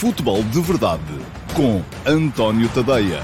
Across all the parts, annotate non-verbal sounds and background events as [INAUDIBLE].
Futebol de Verdade com António Tadeia.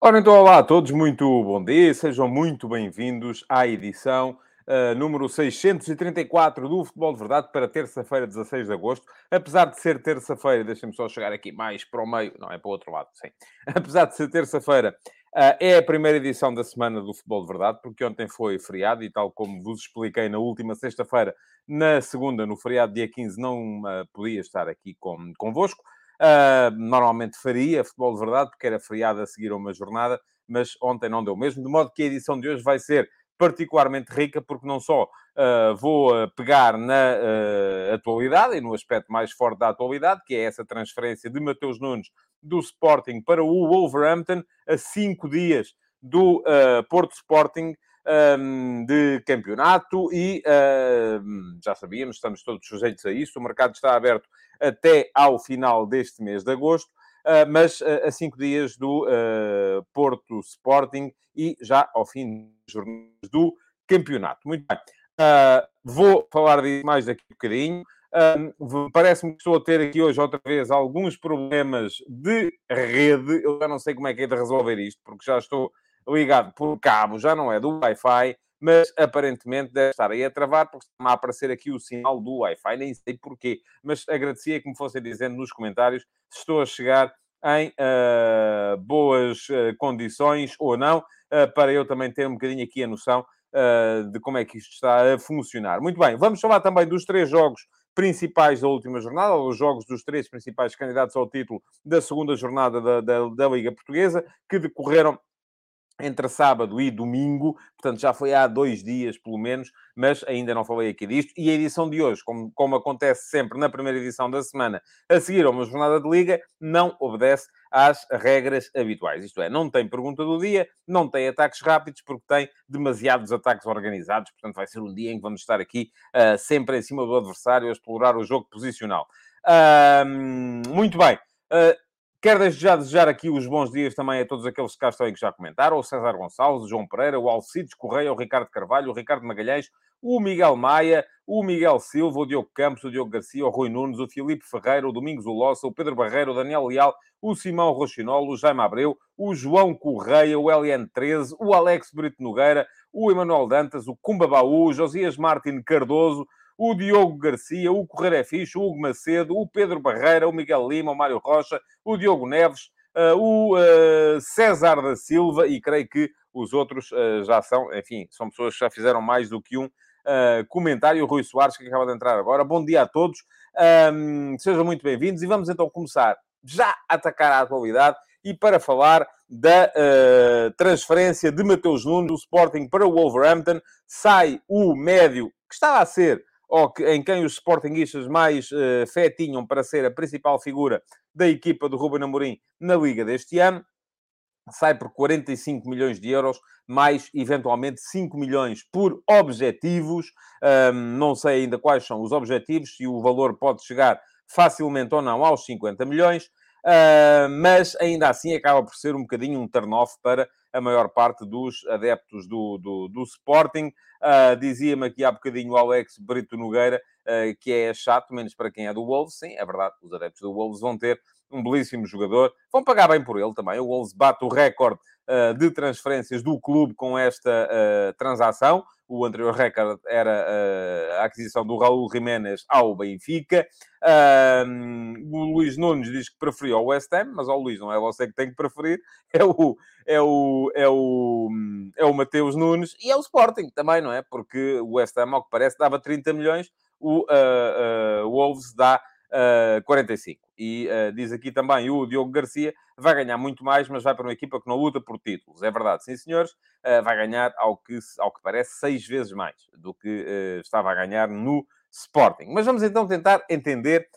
Ora então, olá a todos, muito bom dia, sejam muito bem-vindos à edição uh, número 634 do Futebol de Verdade para terça-feira, 16 de agosto. Apesar de ser terça-feira, deixem-me só chegar aqui mais para o meio, não, é para o outro lado, sim. [LAUGHS] Apesar de ser terça-feira, é a primeira edição da semana do Futebol de Verdade, porque ontem foi feriado e tal como vos expliquei na última sexta-feira, na segunda, no feriado dia 15, não uh, podia estar aqui com, convosco. Uh, normalmente faria futebol de verdade, porque era feriado a seguir a uma jornada, mas ontem não deu mesmo. De modo que a edição de hoje vai ser particularmente rica, porque não só uh, vou uh, pegar na uh, atualidade e no aspecto mais forte da atualidade, que é essa transferência de Mateus Nunes do Sporting para o Wolverhampton, a cinco dias do Porto Sporting. Um, de campeonato e já sabíamos, estamos todos sujeitos a isso. O mercado está aberto até ao final deste mês de agosto. Uh, mas uh, a cinco dias do uh, Porto Sporting e já ao fim dos do campeonato. Muito bem. vou falar disso mais daqui um bocadinho. Parece-me que estou a ter aqui hoje outra vez alguns problemas de rede. Eu já não sei como é que é de resolver isto, porque já estou ligado por cabo, já não é do Wi-Fi mas aparentemente deve estar aí a travar, porque está a aparecer aqui o sinal do Wi-Fi, nem sei porquê, mas agradecia que me fossem dizendo nos comentários se estou a chegar em uh, boas uh, condições ou não, uh, para eu também ter um bocadinho aqui a noção de como é que isto está a funcionar. Muito bem, vamos falar também dos três jogos principais da última jornada, os jogos dos três principais candidatos ao título da segunda jornada da, da, da Liga Portuguesa, que decorreram entre sábado e domingo, portanto já foi há dois dias pelo menos, mas ainda não falei aqui disto. E a edição de hoje, como, como acontece sempre na primeira edição da semana, a seguir a uma jornada de liga, não obedece às regras habituais. Isto é, não tem pergunta do dia, não tem ataques rápidos, porque tem demasiados ataques organizados, portanto vai ser um dia em que vamos estar aqui uh, sempre em cima do adversário a explorar o jogo posicional. Uh, muito bem. Uh, Quero desde já desejar aqui os bons dias também a todos aqueles que cá estão e que já comentaram, o César Gonçalves, o João Pereira, o Alcides Correia, o Ricardo Carvalho, o Ricardo Magalhães, o Miguel Maia, o Miguel Silva, o Diogo Campos, o Diogo Garcia, o Rui Nunes, o Filipe Ferreira, o Domingos Ulossa, o Pedro Barreiro, o Daniel Leal, o Simão Rochinol, o Jaime Abreu, o João Correia, o LN13, o Alex Brito Nogueira, o Emanuel Dantas, o Cumba Baú, o Josias Martin Cardoso, o Diogo Garcia, o Correia é Ficho, o Hugo Macedo, o Pedro Barreira, o Miguel Lima, o Mário Rocha, o Diogo Neves, uh, o uh, César da Silva e creio que os outros uh, já são, enfim, são pessoas que já fizeram mais do que um comentário. O Rui Soares, que acaba de entrar agora. Bom dia a todos, sejam muito bem-vindos e vamos então começar já a atacar a atualidade e para falar da uh, transferência de Mateus Nunes do Sporting para o Wolverhampton. Sai o médio que estava a ser ou que, em quem os Sportingistas mais uh, fé tinham para ser a principal figura da equipa do Ruben Amorim na Liga deste ano. Sai por 45 milhões de euros, mais eventualmente 5 milhões por objetivos. Um, não sei ainda quais são os objetivos, se o valor pode chegar facilmente ou não aos 50 milhões. Uh, mas ainda assim acaba por ser um bocadinho um turn-off para a maior parte dos adeptos do, do, do Sporting. Uh, Dizia-me aqui há bocadinho o Alex Brito Nogueira uh, que é chato, menos para quem é do Wolves. Sim, é verdade, os adeptos do Wolves vão ter um belíssimo jogador. Vão pagar bem por ele também. O Wolves bate o recorde uh, de transferências do clube com esta transação. O anterior recorde era a aquisição do Raul Jiménez ao Benfica. o Luís Nunes diz que preferiu o West Ham, mas ao Luís não é você que tem que preferir, [LAUGHS] é o, é o, é o, é o Mateus Nunes e é o Sporting também, não é? Porque o West Ham, ao que parece, dava 30 milhões, o uh, uh, Wolves dá uh, 45. E uh, diz aqui também o Diogo Garcia, vai ganhar muito mais, mas vai para uma equipa que não luta por títulos. É verdade, sim senhores, uh, vai ganhar, ao que, ao que parece, seis vezes mais do que uh, estava a ganhar no Sporting. Mas vamos então tentar entender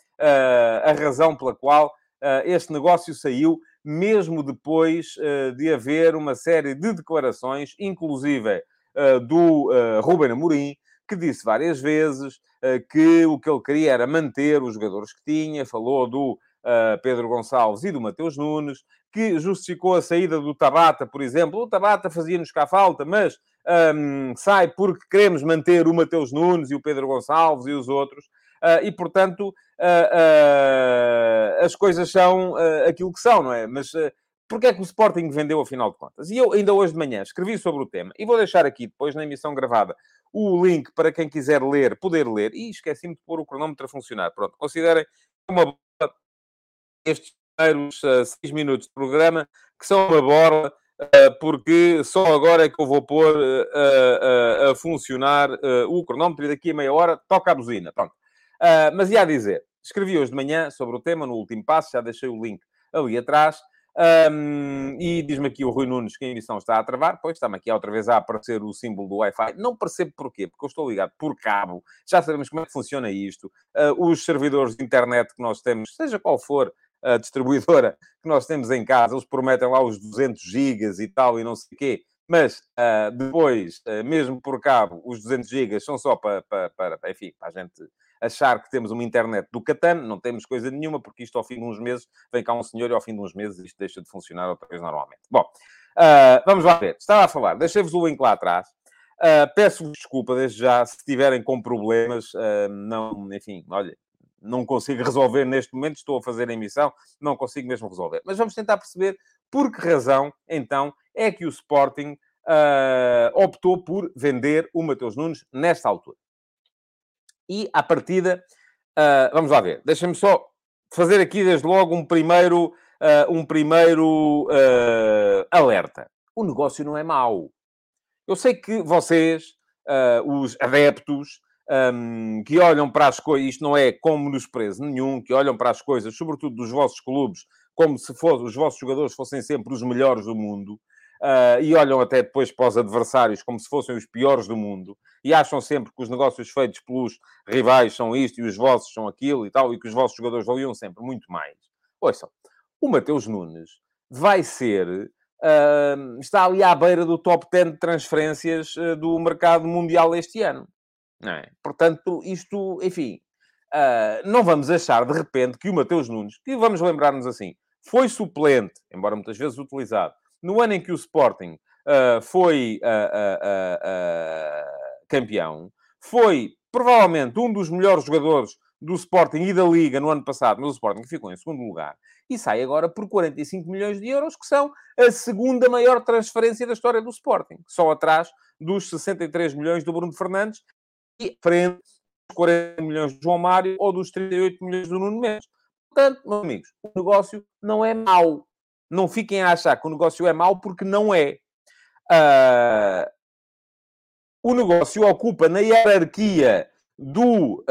a razão pela qual este negócio saiu mesmo depois de haver uma série de declarações, inclusive do Ruben Amorim, que disse várias vezes que o que ele queria era manter os jogadores que tinha, falou do uh, Pedro Gonçalves e do Mateus Nunes, que justificou a saída do Tabata, por exemplo. O Tabata fazia-nos cá falta, mas um, sai porque queremos manter o Mateus Nunes e o Pedro Gonçalves e os outros. Uh, e, portanto, uh, as coisas são aquilo que são, não é? Mas Porquê é que o Sporting vendeu, afinal de contas? E eu, ainda hoje de manhã, escrevi sobre o tema. E vou deixar aqui, depois, na emissão gravada, o link para quem quiser ler, poder ler. E esqueci-me de pôr o cronómetro a funcionar. Pronto, considerem uma estes primeiros uh, seis minutos de programa, que são uma borla, uh, porque só agora é que eu vou pôr uh, a funcionar o cronómetro e daqui a meia hora toca a buzina. Pronto. mas ia a dizer, escrevi hoje de manhã sobre o tema, no último passo, já deixei o link ali atrás. Um, e diz-me aqui o Rui Nunes que a emissão está a travar. Pois está-me aqui outra vez a aparecer o símbolo do Wi-Fi. Não percebo porquê, porque eu estou ligado por cabo. Já sabemos como é que funciona isto. Uh, os servidores de internet que nós temos, seja qual for a distribuidora que nós temos em casa, eles prometem lá os 200 gigas e tal e não sei o quê. Mas uh, depois, uh, mesmo por cabo, os 200 gigas são só para, para, para, enfim, para a gente achar que temos uma internet do Catan, não temos coisa nenhuma, porque isto ao fim de uns meses vem cá um senhor e ao fim de uns meses isto deixa de funcionar outra vez normalmente. Bom, uh, vamos lá ver. Estava a falar, deixei-vos o link lá atrás. Uh, Peço-vos desculpa desde já se estiverem com problemas. Uh, não, enfim, olha, não consigo [LAUGHS] resolver neste momento, estou a fazer a emissão, não consigo mesmo resolver. Mas vamos tentar perceber por que razão, então, é que o Sporting optou por vender o Mateus Nunes nesta altura. E, à partida, uh, vamos lá ver. Deixem-me só fazer aqui, desde logo, um primeiro, uh, um primeiro uh, alerta. O negócio não é mau. Eu sei que vocês, os adeptos, um, que olham para as coisas, isto não é como nos preso nenhum, que olham para as coisas, sobretudo dos vossos clubes, como se fosse, os vossos jogadores fossem sempre os melhores do mundo, uh, e olham até depois para os adversários como se fossem os piores do mundo e acham sempre que os negócios feitos pelos rivais são isto e os vossos são aquilo e tal, e que os vossos jogadores valiam sempre muito mais. Ouçam, o Mateus Nunes vai ser. Uh, está ali à beira do top 10 de transferências uh, do mercado mundial este ano. É? Portanto, isto, enfim, uh, não vamos achar de repente que o Mateus Nunes, que vamos lembrar-nos assim, foi suplente, embora muitas vezes utilizado, no ano em que o Sporting uh, foi uh, campeão, foi provavelmente um dos melhores jogadores do Sporting e da Liga no ano passado, mas o Sporting ficou em segundo lugar, e sai agora por 45 milhões de euros, que são a segunda maior transferência da história do Sporting, só atrás dos 63 milhões do Bruno Fernandes e frente aos 40 milhões do João Mário ou dos 38 milhões do Nuno Mendes. Portanto, meus amigos, o negócio não é mau. Não fiquem a achar que o negócio é mau, porque não é. Uh, o negócio ocupa na hierarquia do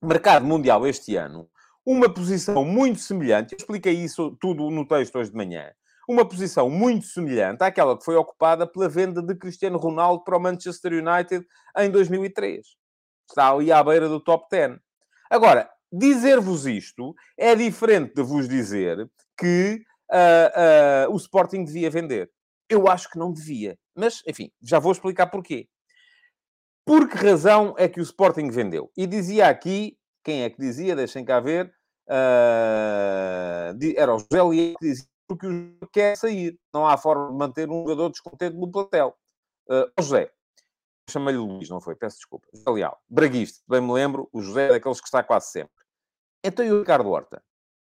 mercado mundial este ano uma posição muito semelhante. Eu expliquei isso tudo no texto hoje de manhã. Uma posição muito semelhante àquela que foi ocupada pela venda de Cristiano Ronaldo para o Manchester United em 2003. Está ali à beira do top 10. Agora, dizer-vos isto é diferente de vos dizer que uh, uh, o Sporting devia vender. Eu acho que não devia. Mas, enfim, já vou explicar porquê. Por que razão é que o Sporting vendeu? E dizia aqui, quem é que dizia? Deixem cá ver. Uh, era o José Leão que dizia porque o jogador quer sair. Não há forma de manter um jogador descontente no plantel. Uh, José, chamei-lhe Luís, não foi? Peço desculpa. José Leal. Braguista, bem me lembro, o José é daqueles que está quase sempre. Então e o Ricardo Horta?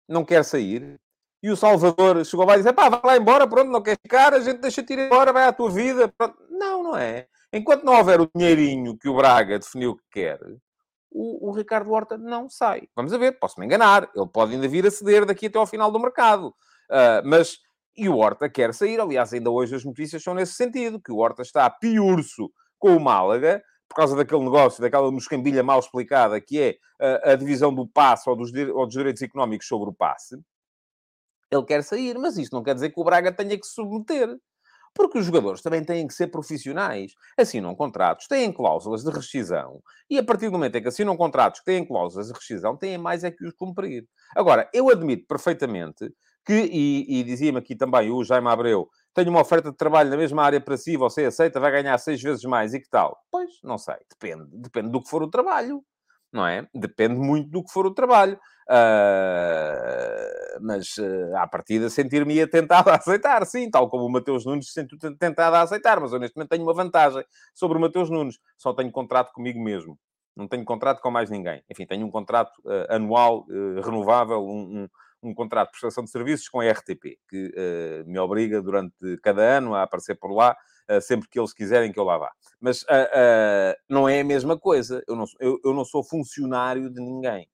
Não quer sair? E o Salvador chegou lá e disse: pá, vai lá embora, pronto, não quer ficar, a gente deixa-te ir embora, vai à tua vida. Pronto. Não, não é. Enquanto não houver o dinheirinho que o Braga definiu que quer, o, o Ricardo Horta não sai. Vamos a ver, posso me enganar. Ele pode ainda vir a ceder daqui até ao final do mercado. Uh, mas, e o Horta quer sair. Aliás, ainda hoje as notícias são nesse sentido, que o Horta está a piurso com o Málaga, por causa daquele negócio, daquela moscambilha mal explicada, que é a, a divisão do passe ou dos, ou dos direitos económicos sobre o passe ele quer sair, mas isto não quer dizer que o Braga tenha que se submeter. Porque os jogadores também têm que ser profissionais. Assinam contratos, têm cláusulas de rescisão. E a partir do momento em que assinam contratos que têm cláusulas de rescisão, têm mais é que os cumprir. Agora, eu admito perfeitamente que, e, e dizia-me aqui também o Jaime Abreu, tenho uma oferta de trabalho na mesma área para si, você aceita, vai ganhar seis vezes mais e que tal? Pois, não sei. Depende. Depende do que for o trabalho. Não é? Depende muito do que for o trabalho. Uh, mas uh, à partida sentir-me tentado a aceitar, sim, tal como o Mateus Nunes se sentiu tentado a aceitar, mas eu neste momento tenho uma vantagem sobre o Mateus Nunes, só tenho contrato comigo mesmo, não tenho contrato com mais ninguém. Enfim, tenho um contrato uh, anual renovável, um, um, contrato de prestação de serviços com a RTP, que me obriga durante cada ano a aparecer por lá, sempre que eles quiserem que eu lá vá. Mas não é a mesma coisa, eu não, eu, eu não sou funcionário de ninguém.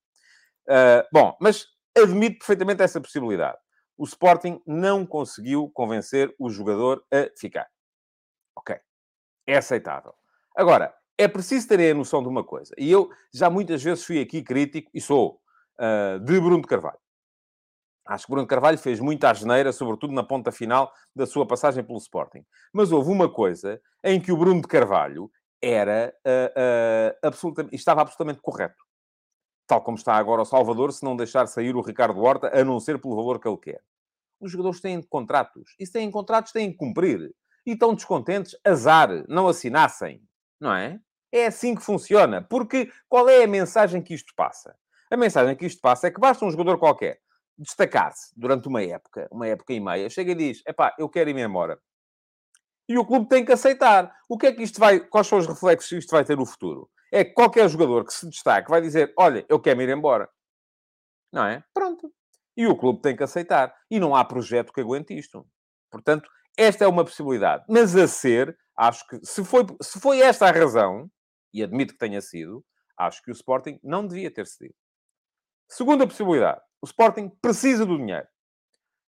Uh, bom, mas admito perfeitamente essa possibilidade. O Sporting não conseguiu convencer o jogador a ficar. Ok. É aceitável. Agora, é preciso ter a noção de uma coisa. E eu já muitas vezes fui aqui crítico, e sou, uh, de Bruno de Carvalho. Acho que Bruno Carvalho fez muita asneira, sobretudo na ponta final da sua passagem pelo Sporting. Mas houve uma coisa em que o Bruno de Carvalho era uh, uh, absolutamente, estava absolutamente correto tal como está agora o Salvador, se não deixar sair o Ricardo Horta, a não ser pelo valor que ele quer. Os jogadores têm contratos. E se têm contratos, têm que cumprir. E estão descontentes, azar, não assinassem. Não é? É assim que funciona. Porque qual é a mensagem que isto passa? A mensagem que isto passa é que basta um jogador qualquer destacar-se durante uma época, uma época e meia, chega e diz, epá, eu quero ir-me embora. E o clube tem que aceitar. O que é que isto vai... Quais são os reflexos que isto vai ter no futuro? é que qualquer jogador que se destaque vai dizer: Olha, eu quero ir embora. Não é? Pronto. E o clube tem que aceitar. E não há projeto que aguente isto. Portanto, esta é uma possibilidade. Mas a ser, acho que se foi, se foi esta a razão, e admito que tenha sido, acho que o Sporting não devia ter cedido. Segunda possibilidade. O Sporting precisa do dinheiro.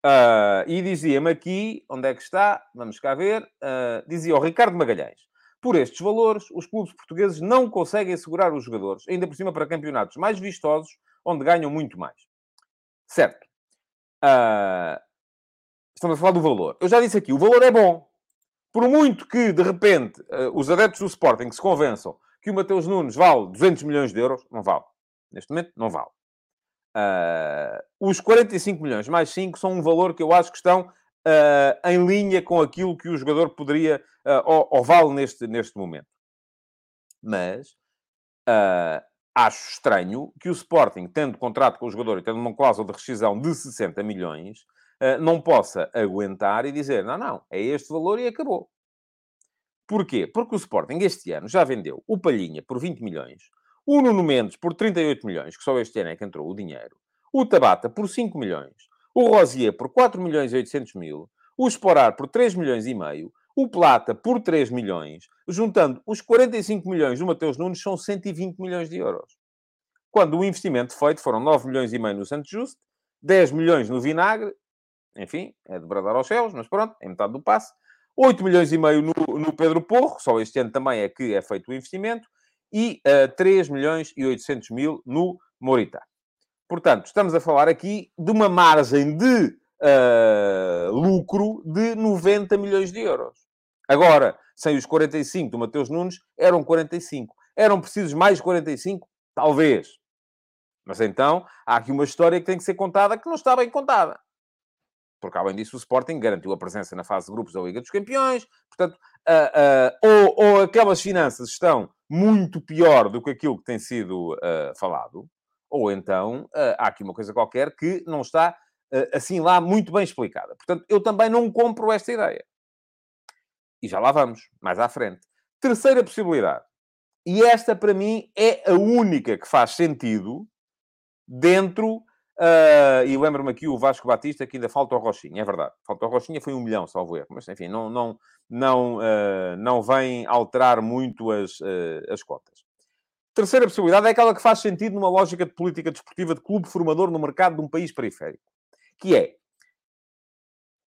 Uh, e dizia-me aqui, onde é que está? Vamos cá ver. Uh, dizia o Ricardo Magalhães. Por estes valores, os clubes portugueses não conseguem assegurar os jogadores, ainda por cima para campeonatos mais vistosos, onde ganham muito mais. Certo. Uh, estamos a falar do valor. Eu já disse aqui, o valor é bom. Por muito que, de repente, os adeptos do Sporting se convençam que o Mateus Nunes vale 200 milhões de euros, não vale. Neste momento, não vale. Uh, os 45 milhões mais 5 são um valor que eu acho que estão uh, em linha com aquilo que o jogador poderia uh, ou, ou, vale neste, neste momento. Mas acho estranho que o Sporting, tendo contrato com o jogador e tendo uma cláusula de rescisão de 60 milhões, não possa aguentar e dizer: não, não, é este valor e acabou. Porquê? Porque o Sporting este ano já vendeu o Palhinha por 20 milhões, o Nuno Mendes por 38 milhões, que só este ano é que entrou o dinheiro, o Tabata por 5 milhões, o Rosier por 4 milhões e 800 mil, o Esporar por 3 milhões e meio, o Plata por 3 milhões, juntando os 45 milhões do Mateus Nunes, são 120 milhões de euros. Quando o investimento feito foram 9 milhões e meio no Santos Justo, 10 milhões no Vinagre, enfim, é de bradar aos céus, mas pronto, é metade do passe, 8 milhões e meio no, no Pedro Porro, só este ano também é que é feito o investimento, e uh, eh, 3 milhões e 800 mil no Morita. Portanto, estamos a falar aqui de uma margem de uh, lucro de 90 milhões de euros. Agora, sem os 45 do Mateus Nunes, eram 45. Eram precisos mais 45? Talvez. Mas então, há aqui uma história que tem que ser contada que não está bem contada. Porque, além disso, o Sporting garantiu a presença na fase de grupos da Liga dos Campeões. Portanto, uh, uh, ou, ou, aquelas finanças estão muito pior do que aquilo que tem sido uh, falado, ou então há aqui uma coisa qualquer que não está assim lá muito bem explicada. Portanto, eu também não compro esta ideia. E já lá vamos, mais à frente. Terceira possibilidade. E esta, para mim, é a única que faz sentido dentro. Uh, e lembro-me aqui o Vasco Batista que ainda falta o Rochinha, é verdade. Falta o Rochinha, foi um milhão, salvo erro. Mas, enfim, não, não, não, uh, não vem alterar muito as, uh, as contas. Terceira possibilidade é aquela que faz sentido numa lógica de política desportiva de clube formador no mercado de um país periférico. Que é,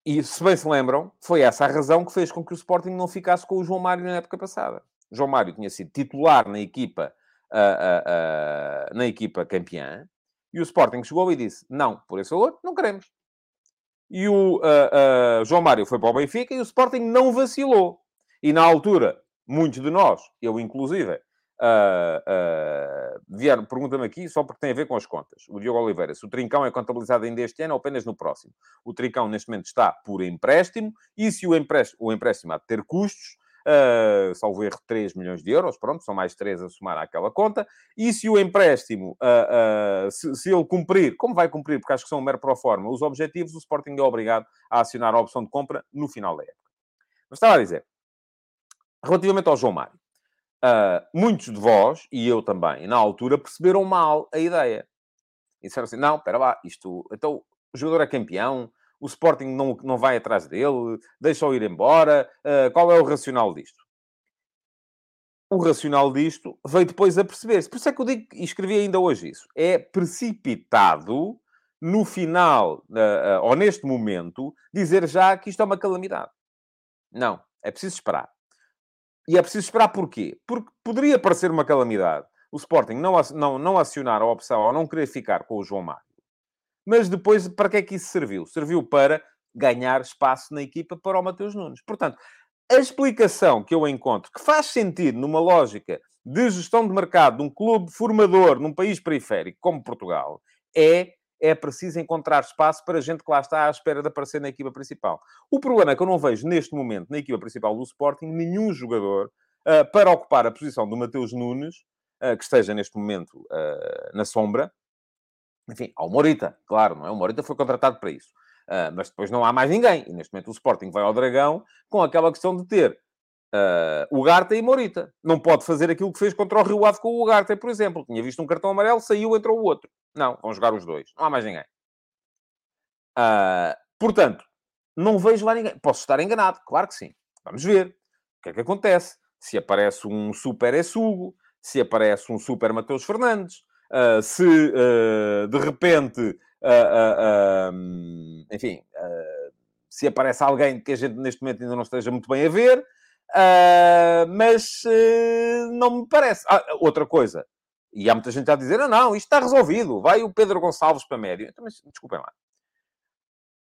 e se bem se lembram, foi essa a razão que fez com que o Sporting não ficasse com o João Mário na época passada. João Mário tinha sido titular na equipa, na equipa campeã, e o Sporting chegou e disse: Não, por esse valor, não queremos. E o João Mário foi para o Benfica e o Sporting não vacilou. E na altura, muitos de nós, eu inclusive, Uh, uh, vieram, pergunta-me aqui, só porque tem a ver com as contas. O Diogo Oliveira, se o Trincão é contabilizado ainda este ano ou apenas no próximo? O Trincão, neste momento, está por empréstimo, e se o empréstimo, o empréstimo há de ter custos, uh, salvo erro, 3 milhões de euros, pronto, são mais 3 a somar àquela conta, e se o empréstimo, uh, uh, se, se, ele cumprir, como vai cumprir, porque acho que são um mero pro forma, os objetivos, o Sporting é obrigado a acionar a opção de compra no final da época. Mas estava a dizer, relativamente ao João Mário, muitos de vós, e eu também, na altura, perceberam mal a ideia. E disseram assim, não, espera lá, isto... Então, o jogador é campeão, o Sporting não, não vai atrás dele, deixa-o ir embora. Uh, qual é o racional disto? O racional disto veio depois a perceber-se. Por isso é que eu digo, e escrevi ainda hoje isso, é precipitado no final, uh, uh, ou neste momento, dizer já que isto é uma calamidade. Não, é preciso esperar. E é preciso esperar porquê? Porque poderia parecer uma calamidade o Sporting não, não, não acionar a opção ou não querer ficar com o João Mário mas depois, para que é que isso serviu? Serviu para ganhar espaço na equipa para o Mateus Nunes. Portanto, a explicação que eu encontro, que faz sentido numa lógica de gestão de mercado de um clube formador num país periférico como Portugal, é é preciso encontrar espaço para gente que lá está à espera de aparecer na equipa principal. O problema é que eu não vejo neste momento na equipa principal do Sporting nenhum jogador uh, para ocupar a posição do Mateus Nunes, uh, que esteja neste momento uh, na sombra, enfim, ao Morita, claro, não é? O Morita foi contratado para isso. Uh, mas depois não há mais ninguém. E neste momento o Sporting vai ao Dragão com aquela questão de ter uh, o Garta e Morita. Não pode fazer aquilo que fez contra o Rio Ave com o Garta, por exemplo. Tinha visto um cartão amarelo, saiu, entrou o outro. Não, vão jogar os dois. Não há mais ninguém. Uh, portanto, não vejo lá ninguém. Posso estar enganado, claro que sim. Vamos ver. O que é que acontece? Se aparece um super Essugo, se aparece um super Mateus Fernandes, uh, se uh, de repente, uh, enfim, se aparece alguém que a gente neste momento ainda não esteja muito bem a ver, mas não me parece. Ah, outra coisa, e há muita gente a dizer: ah, não, isto está resolvido, vai o Pedro Gonçalves para médio. Então, mas desculpem lá.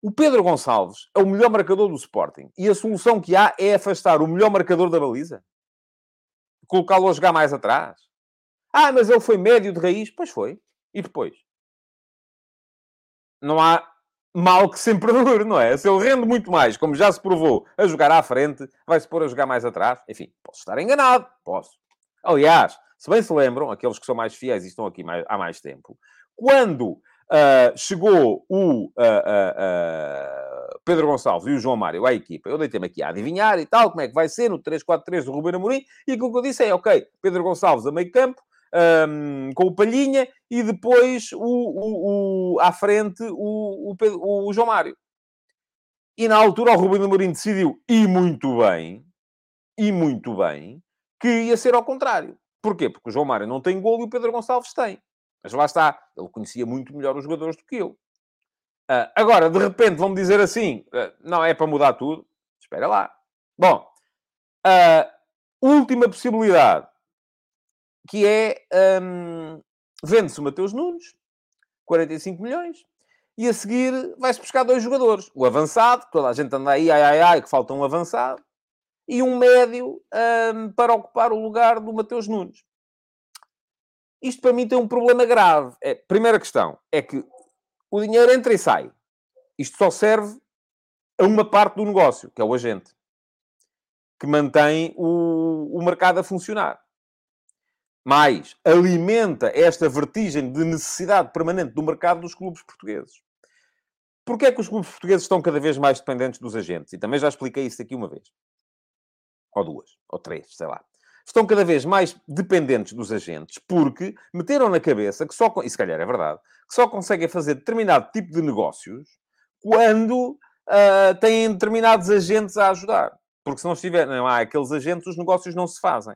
O Pedro Gonçalves é o melhor marcador do Sporting e a solução que há é afastar o melhor marcador da baliza, colocá-lo a jogar mais atrás. Ah, mas ele foi médio de raiz. Pois foi. E depois? Não há mal que sempre dure, não é? Se ele rende muito mais, como já se provou, a jogar à frente, vai-se pôr a jogar mais atrás. Enfim, posso estar enganado. Posso. Aliás, se bem se lembram, aqueles que são mais fiéis e estão aqui mais, há mais tempo, quando uh, chegou o uh, uh, Pedro Gonçalves e o João Mário à equipa, eu deitei-me aqui a adivinhar e tal, como é que vai ser no 3-4-3 do Ruben Amorim, e aquilo que eu disse é, ok, Pedro Gonçalves a meio campo, um, com o Palhinha e depois o, o, o à frente o, o, o, João Mário. E na altura o Rubem Amorim decidiu, e muito bem, e muito bem, que ia ser ao contrário. Porquê? Porque o João Mário não tem gol e o Pedro Gonçalves tem. Mas lá está, ele conhecia muito melhor os jogadores do que eu. Uh, agora, de repente, vão-me dizer assim, uh, não, é para mudar tudo. Espera lá. Bom, uh, última possibilidade que é um, vende-se o Mateus Nunes, 45 milhões, e a seguir vai-se buscar dois jogadores. O avançado, toda a gente anda aí, ai, ai, ai, que falta um avançado, e um médio um, para ocupar o lugar do Mateus Nunes. Isto para mim tem um problema grave. É, primeira questão é que o dinheiro entra e sai. Isto só serve a uma parte do negócio, que é o agente, que mantém o, o mercado a funcionar mais alimenta esta vertigem de necessidade permanente do mercado dos clubes portugueses. Porquê é que os clubes portugueses estão cada vez mais dependentes dos agentes? E também já expliquei isso aqui uma vez. Ou duas, ou três, sei lá. Estão cada vez mais dependentes dos agentes porque meteram na cabeça que só, e se calhar é verdade, que só conseguem fazer determinado tipo de negócios quando uh, têm determinados agentes a ajudar. Porque se não, estiver, não há aqueles agentes, os negócios não se fazem.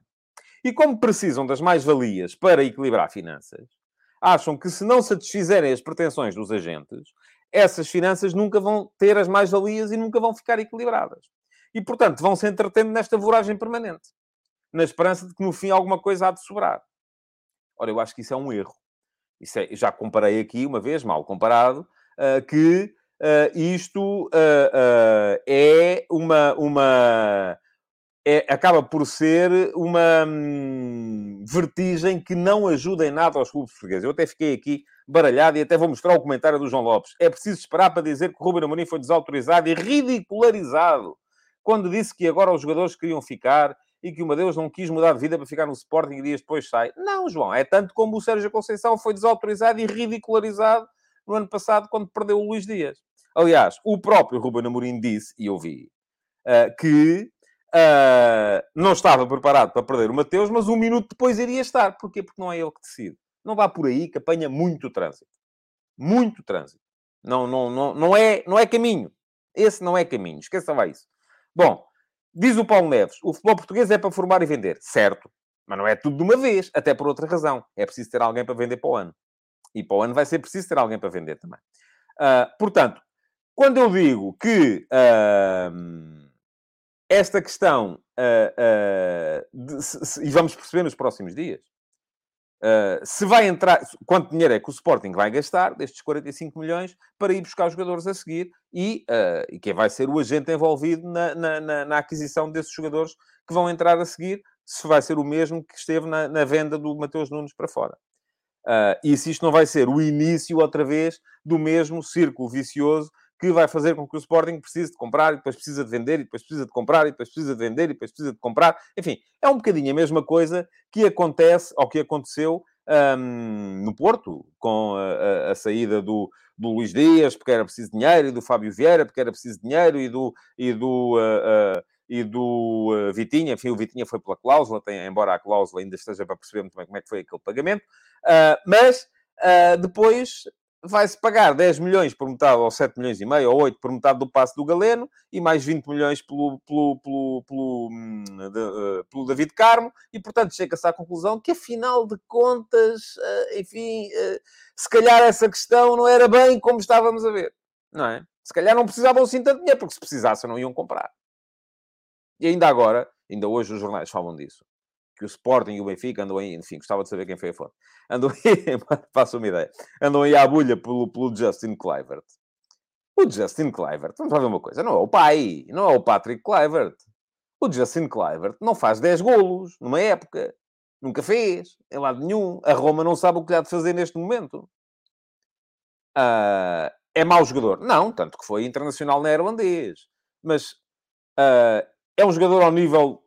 E como precisam das mais-valias para equilibrar finanças, acham que se não satisfizerem as pretensões dos agentes, essas finanças nunca vão ter as mais-valias e nunca vão ficar equilibradas. E, portanto, vão se entretendo nesta voragem permanente, na esperança de que no fim alguma coisa há de sobrar. Ora, eu acho que isso é um erro. Isso é, já comparei aqui, uma vez, mal comparado, uh, que uh, isto uh, é uma, uma, é, acaba por ser uma hum, vertigem que não ajuda em nada aos clubes portugueses. Eu até fiquei aqui baralhado e até vou mostrar o comentário do João Lopes. É preciso esperar para dizer que o Ruben Amorim foi desautorizado e ridicularizado quando disse que agora os jogadores queriam ficar e que o Madeus não quis mudar de vida para ficar no Sporting e dias depois sai. Não, João, é tanto como o Sérgio Conceição foi desautorizado e ridicularizado no ano passado quando perdeu o Luís Dias. Aliás, o próprio Ruben Amorim disse, e eu vi, uh, que uh, não estava preparado para perder o Mateus, mas um minuto depois iria estar. Porquê? Porque não é ele que decide. Não vá por aí que apanha muito trânsito. Muito trânsito. Não, não, não, não, é, não é caminho. Esse não é caminho. Esqueça lá isso. Bom, diz o Paulo Neves, o futebol português é para formar e vender. Certo. Mas não é tudo de uma vez. Até por outra razão. É preciso ter alguém para vender para o ano. E para o ano vai ser preciso ter alguém para vender também. Uh, portanto, quando eu digo que uh, esta questão, uh, de, se, se, e vamos perceber nos próximos dias, se vai entrar, quanto dinheiro é que o Sporting vai gastar destes 45 milhões para ir buscar os jogadores a seguir e, e quem vai ser o agente envolvido na, na, na, na, aquisição desses jogadores que vão entrar a seguir, se vai ser o mesmo que esteve na, venda do Mateus Nunes para fora. Uh, e se isto não vai ser o início, outra vez, do mesmo círculo vicioso que vai fazer com que o Sporting precise de comprar, e depois precisa de vender, e depois precisa de comprar, e depois precisa de vender, e depois precisa de comprar. Enfim, é um bocadinho a mesma coisa que acontece, ou que aconteceu um, no Porto, com a, a, a saída do, do Luís Dias, porque era preciso dinheiro, e do Fábio Vieira, porque era preciso dinheiro, e do, e do, uh, uh, e do uh, Vitinha. Enfim, o Vitinha foi pela cláusula, tem, embora a cláusula ainda esteja para perceber muito bem como é que foi aquele pagamento. mas depois vai-se pagar 10 milhões por metade, ou 7 milhões e meio, ou 8 por metade do passe do Galeno, e mais 20 milhões pelo, pelo, pelo, pelo, hum, de, uh, pelo David Carmo, e portanto chega-se à conclusão que afinal de contas, uh, enfim, uh, se calhar essa questão não era bem como estávamos a ver, não é? Se calhar não precisavam assim tanto dinheiro, porque se precisassem não iam comprar. E ainda agora, ainda hoje os jornais falam disso que o Sporting e o Benfica andam aí, enfim, gostava de saber quem foi a fonte. Andam [LAUGHS] aí, faço uma ideia, andam aí à bulha pelo, pelo Justin Clivert. O Justin Clivert, vamos lá ver uma coisa, não é o pai, não é o Patrick Clivert. O Justin Clivert não faz 10 golos numa época. Nunca fez, em lado nenhum. A Roma não sabe o que há de fazer neste momento. Uh, é mau jogador? Não, tanto que foi internacional neerlandês. Mas uh, é um jogador ao nível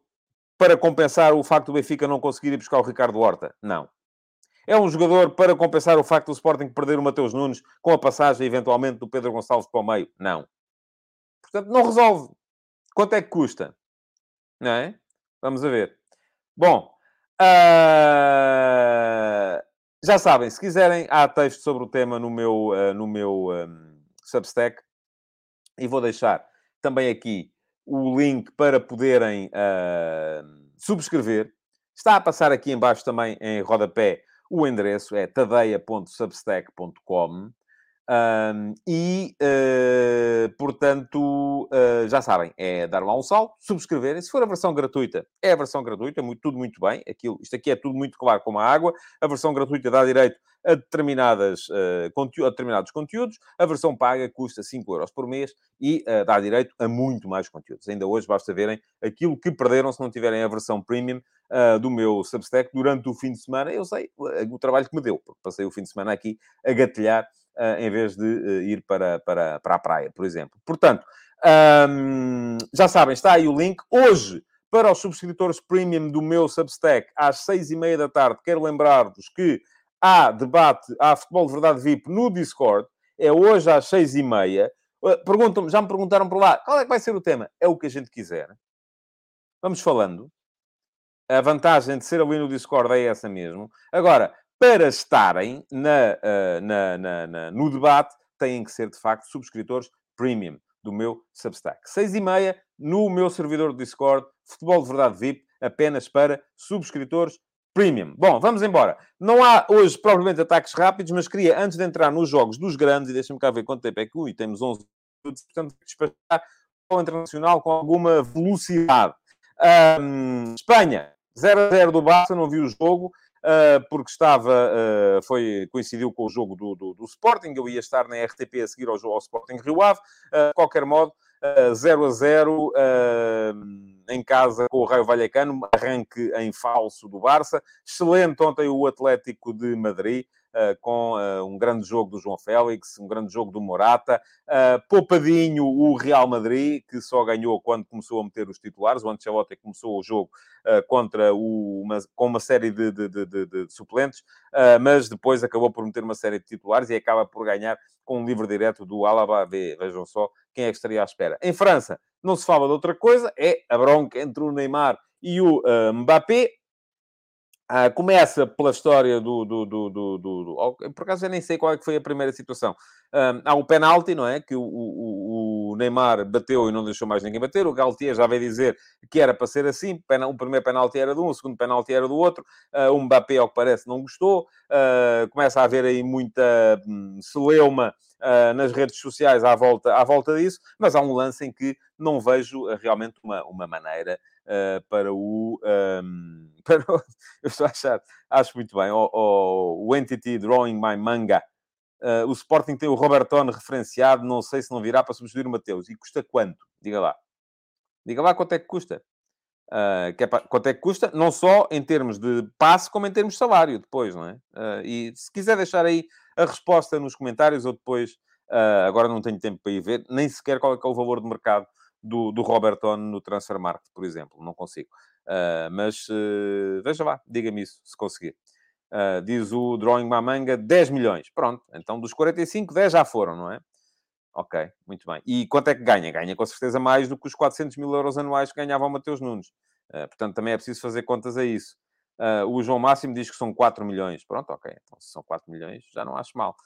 para compensar o facto do Benfica não conseguir ir buscar o Ricardo Horta? Não. É um jogador para compensar o facto do Sporting perder o Mateus Nunes com a passagem, eventualmente, do Pedro Gonçalves para o meio? Não. Portanto, não resolve. Quanto é que custa? Não é? Vamos a ver. Bom, uh... já sabem, se quiserem, há texto sobre o tema no meu, uh, no meu um, Substack. E vou deixar também aqui o link para poderem uh, subscrever. Está a passar aqui embaixo também em rodapé o endereço, é tadeia.substack.com. Um, e, uh, portanto, uh, já sabem, é dar lá um salto, subscreverem. Se for a versão gratuita, é a versão gratuita, muito, tudo muito bem. Aquilo, isto aqui é tudo muito claro como a água. A versão gratuita dá direito a, determinadas, uh, a determinados conteúdos. A versão paga custa 5 euros por mês e dá direito a muito mais conteúdos. Ainda hoje basta verem aquilo que perderam se não tiverem a versão premium do meu Substack durante o fim de semana. Eu sei o trabalho que me deu, porque passei o fim de semana aqui a gatilhar em vez de uh, ir para, para, para a praia, por exemplo. Portanto, já sabem, está aí o link. Hoje, para os subscritores premium do meu Substack, às seis e meia da tarde, quero lembrar-vos que há debate, há futebol de verdade VIP no Discord. É hoje às seis e meia. Uh, perguntam já me perguntaram por lá, qual é que vai ser o tema? É o que a gente quiser. Vamos falando. A vantagem de ser ali no Discord é essa mesmo. Agora, para estarem na, uh, na, na, na, no debate, têm que ser, de facto, subscritores premium do meu Substack. Seis e meia, no meu servidor do Discord, Futebol de Verdade VIP, apenas para subscritores premium. Bom, vamos embora. Não há hoje, provavelmente, ataques rápidos, mas queria, antes de entrar nos jogos dos grandes, e deixa-me cá ver quanto tempo é que... Ui, temos 11 minutos, portanto, despachar o internacional com alguma velocidade. Um, Espanha, 0 a 0 do Barça, não vi o jogo. Ah, porque estava, ah, foi, coincidiu com o jogo do, do, do, Sporting, eu ia estar na RTP a seguir ao ao Sporting Rio Ave, ah, de qualquer modo, 0 a 0 em casa com o Raio Vallecano, arranque em falso do Barça. Excelente ontem o Atlético de Madrid, com uh, um grande jogo do João Félix, um grande jogo do Morata. Uh, poupadinho o Real Madrid, que só ganhou quando começou a meter os titulares. O Ancelotti começou o jogo contra o, uma, com uma série de, de, de, de suplentes, mas depois acabou por meter uma série de titulares e acaba por ganhar com um livre direto do Alaba. Vejam só quem é que estaria à espera. Em França, não se fala de outra coisa, é a bronca entre o Neymar e o Mbappé. Ah, começa pela história do, do, do, do, do, Por acaso eu nem sei qual é que foi a primeira situação. Há o penalti, não é? Que o, o, o, Neymar bateu e não deixou mais ninguém bater. O Galtier já veio dizer que era para ser assim. O primeiro penalti era de um, o segundo penalti era do outro. Uh, o Mbappé, ao que parece, não gostou. Uh, começa a haver aí muita um, celeuma nas redes sociais à volta, à volta disso. Mas há um lance em que não vejo realmente uma, uma maneira para o. Um, [LAUGHS] para eu estou a achar, acho muito bem, o, o, o Entity Drawing My Manga. Uh, o Sporting tem o Robertone referenciado, não sei se não virá para substituir o Mateus. E custa quanto? Diga lá. Diga lá quanto é que custa. Uh, que é quanto é que custa, não só em termos de passe, como em termos de salário, depois, não é? Uh, e se quiser deixar aí a resposta nos comentários, ou depois, agora não tenho tempo para ir ver, nem sequer qual é, é o valor de mercado do, do Roberton no Transfer Market, por exemplo. Não consigo. Uh, mas uh, veja lá, diga-me isso, se conseguir. Uh, diz o Drawing Mamanga, 10 milhões. Pronto, então dos 45, 10 já foram, não é? Ok, muito bem. E quanto é que ganha? Ganha com certeza mais do que os 400 mil euros anuais que ganhava o Mateus Nunes. portanto, também é preciso fazer contas a isso. o João Máximo diz que são 4 milhões. Pronto, ok. Então, se são 4 milhões, já não acho mal.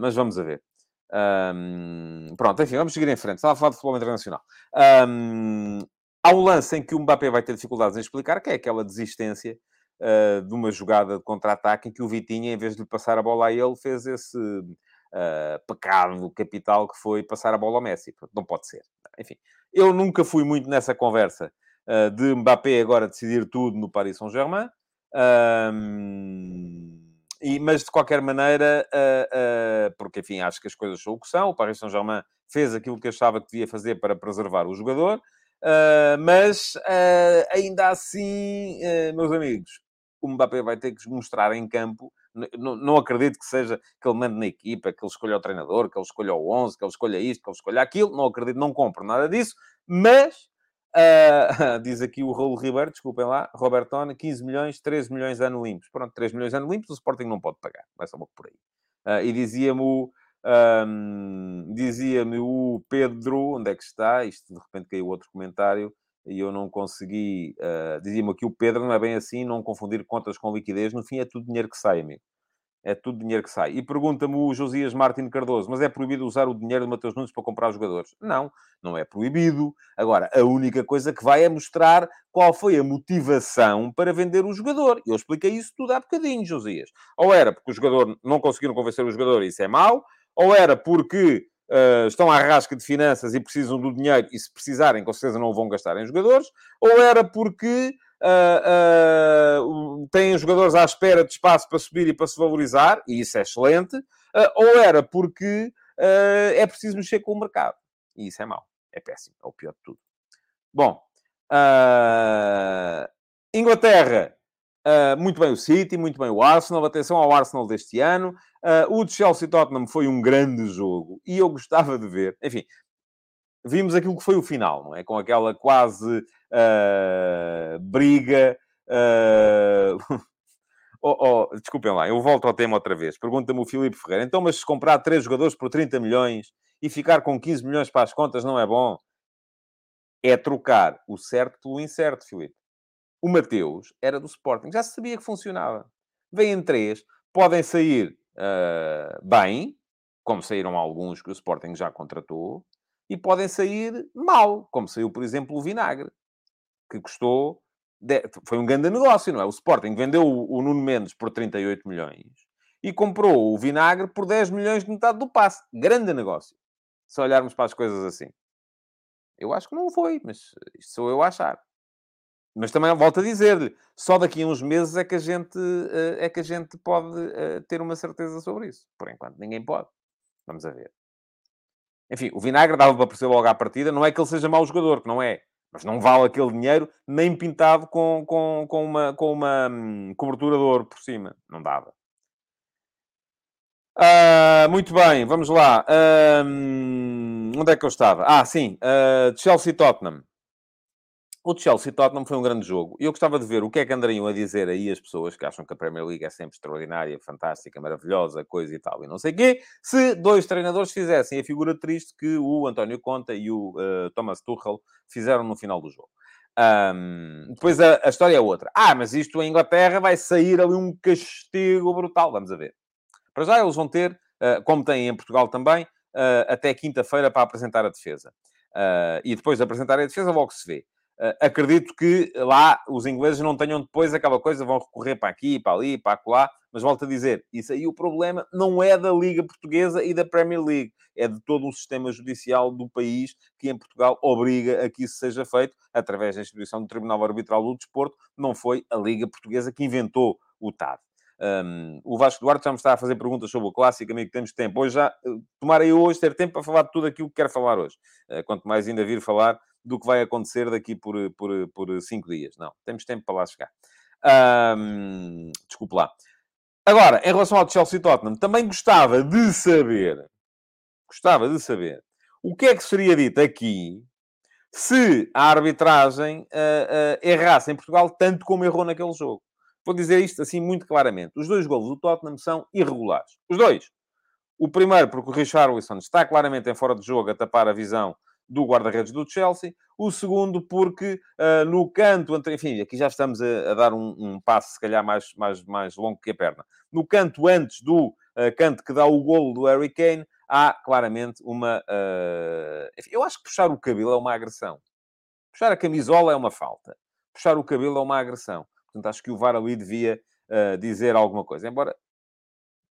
mas vamos a ver. Um, pronto, enfim, vamos seguir em frente. Estava a falar de futebol internacional. Um, há um lance em que o Mbappé vai ter dificuldades em explicar, que é aquela desistência uh, de uma jogada de contra-ataque em que o Vitinha, em vez de lhe passar a bola a ele, fez esse uh, pecado capital que foi passar a bola ao Messi. Não pode ser. Enfim, eu nunca fui muito nessa conversa uh, de Mbappé agora decidir tudo no Paris Saint-Germain. Um, e, mas, de qualquer maneira, uh, uh, porque, enfim, acho que as coisas são o que são. O Paris Saint-Germain fez aquilo que achava que devia fazer para preservar o jogador. Uh, mas, ainda assim, meus amigos, o Mbappé vai ter que mostrar em campo. Não, não acredito que seja que ele mande na equipa, que ele escolha o treinador, que ele escolha o 11, que ele escolha isto, que ele escolha aquilo. Não acredito, não compro nada disso. Mas Uh, [LAUGHS] diz aqui o Raul Ribeiro, desculpem lá, Robertone, 15 milhões, 13 milhões ano limpos. Pronto, 3 milhões ano limpos, o Sporting não pode pagar. Vai só um pouco por aí. Uh, e dizia-me o, um, dizia-me o Pedro, onde é que está? Isto de repente caiu outro comentário e eu não consegui. Uh, dizia-me aqui o Pedro, não é bem assim, não confundir contas com liquidez. No fim é tudo dinheiro que sai, amigo é tudo dinheiro que sai. E pergunta-me o Josias Martin Cardoso, mas é proibido usar o dinheiro de Mateus Nunes para comprar jogadores? Não, não é proibido. Agora, a única coisa que vai é mostrar qual foi a motivação para vender o jogador. Eu expliquei isso tudo há bocadinho, Josias. Ou era porque o jogador não conseguiram convencer o jogador e isso é mau, ou era porque uh, estão à rasca de finanças e precisam do dinheiro e se precisarem, com certeza não o vão gastar em jogadores, ou era porque uh, uh, têm jogadores à espera de espaço para subir e para se valorizar, e isso é excelente, ou era porque é preciso mexer com o mercado. E isso é mau, é péssimo, é o pior de tudo. Bom, Inglaterra, muito bem o City, muito bem o Arsenal, atenção ao Arsenal deste ano. O de Chelsea-Tottenham foi um grande jogo, e eu gostava de ver, enfim, vimos aquilo que foi o final, não é? Com aquela quase uh, briga. Uh... [LAUGHS] oh, oh, desculpem lá, eu volto ao tema outra vez. Pergunta-me o Filipe Ferreira. Então, mas se comprar três jogadores por 30 milhões e ficar com 15 milhões para as contas não é bom? É trocar o certo pelo incerto, Filipe. O Mateus era do Sporting, já se sabia que funcionava. Vêm três, podem sair uh, bem, como saíram alguns que o Sporting já contratou, e podem sair mal, como saiu, por exemplo, o Vinagre, que custou. Foi um grande negócio, não é? O Sporting vendeu o Nuno Mendes por 38 milhões e comprou o Vinagre por 10 milhões de metade do passe. Grande negócio. Se olharmos para as coisas assim. Eu acho que não foi, mas isto sou eu a achar. Mas também volto a dizer-lhe, só daqui a uns meses é que a gente, eh, é que a gente pode eh, ter uma certeza sobre isso. Por enquanto, ninguém pode. Vamos a ver. Enfim, o Vinagre dava para perceber logo à partida. Não é que ele seja mau jogador, que não é. Mas não vale aquele dinheiro nem pintado com, com, com uma, com uma hum, cobertura de ouro por cima. Não dava. Uh, muito bem, vamos lá. Uh, onde é que eu estava? Ah, sim, uh, Chelsea-Tottenham. O Chelsea-Tottenham foi um grande jogo. E eu gostava de ver o que é que andariam a dizer aí as pessoas que acham que a Premier League é sempre extraordinária, fantástica, maravilhosa, coisa e tal, e não sei o quê, se dois treinadores fizessem a figura triste que o António Conta e o uh, Thomas Tuchel fizeram no final do jogo. Um, depois a, a, história é outra. Ah, mas isto em Inglaterra vai sair ali um castigo brutal. Vamos a ver. Para já eles vão ter, uh, como têm em Portugal também, uh, até quinta-feira para apresentar a defesa. Uh, e depois de apresentar a defesa, logo se vê. Uh, acredito que lá os ingleses não tenham depois aquela coisa, vão recorrer para aqui, para ali, para acolá, mas volto a dizer, isso aí o problema não é da Liga Portuguesa e da Premier League, é de todo o sistema judicial do país que em Portugal obriga a que isso seja feito através da instituição do Tribunal Arbitral do Desporto, não foi a Liga Portuguesa que inventou o TAD. Um, o Vasco Duarte já me está a fazer perguntas sobre o clássico, amigo, temos tempo. Hoje já, eh, tomara eu hoje ter tempo para falar de tudo aquilo que quero falar hoje. Uh, quanto mais ainda vir falar do que vai acontecer daqui por, por, por cinco dias. Não, temos tempo para lá chegar. Um, desculpe lá. Agora, em relação ao Chelsea Tottenham, também gostava de saber, gostava de saber, o que é que seria dito aqui se a arbitragem uh, uh, errasse em Portugal tanto como errou naquele jogo. Vou dizer isto assim muito claramente. Os dois golos do Tottenham são irregulares. Os dois. O primeiro, porque o Richarlison está claramente em fora de jogo a tapar a visão do guarda-redes do Chelsea. O segundo, porque uh, no canto, entre, enfim, aqui já estamos a, a dar um, um, passo, se calhar, mais, mais, mais longo que a perna. No canto antes do uh, canto que dá o golo do Harry Kane, há claramente uma. Uh, enfim, eu acho que puxar o cabelo é uma agressão. Puxar a camisola é uma falta. Puxar o cabelo é uma agressão. Portanto, acho que o VAR ali devia dizer alguma coisa. Embora,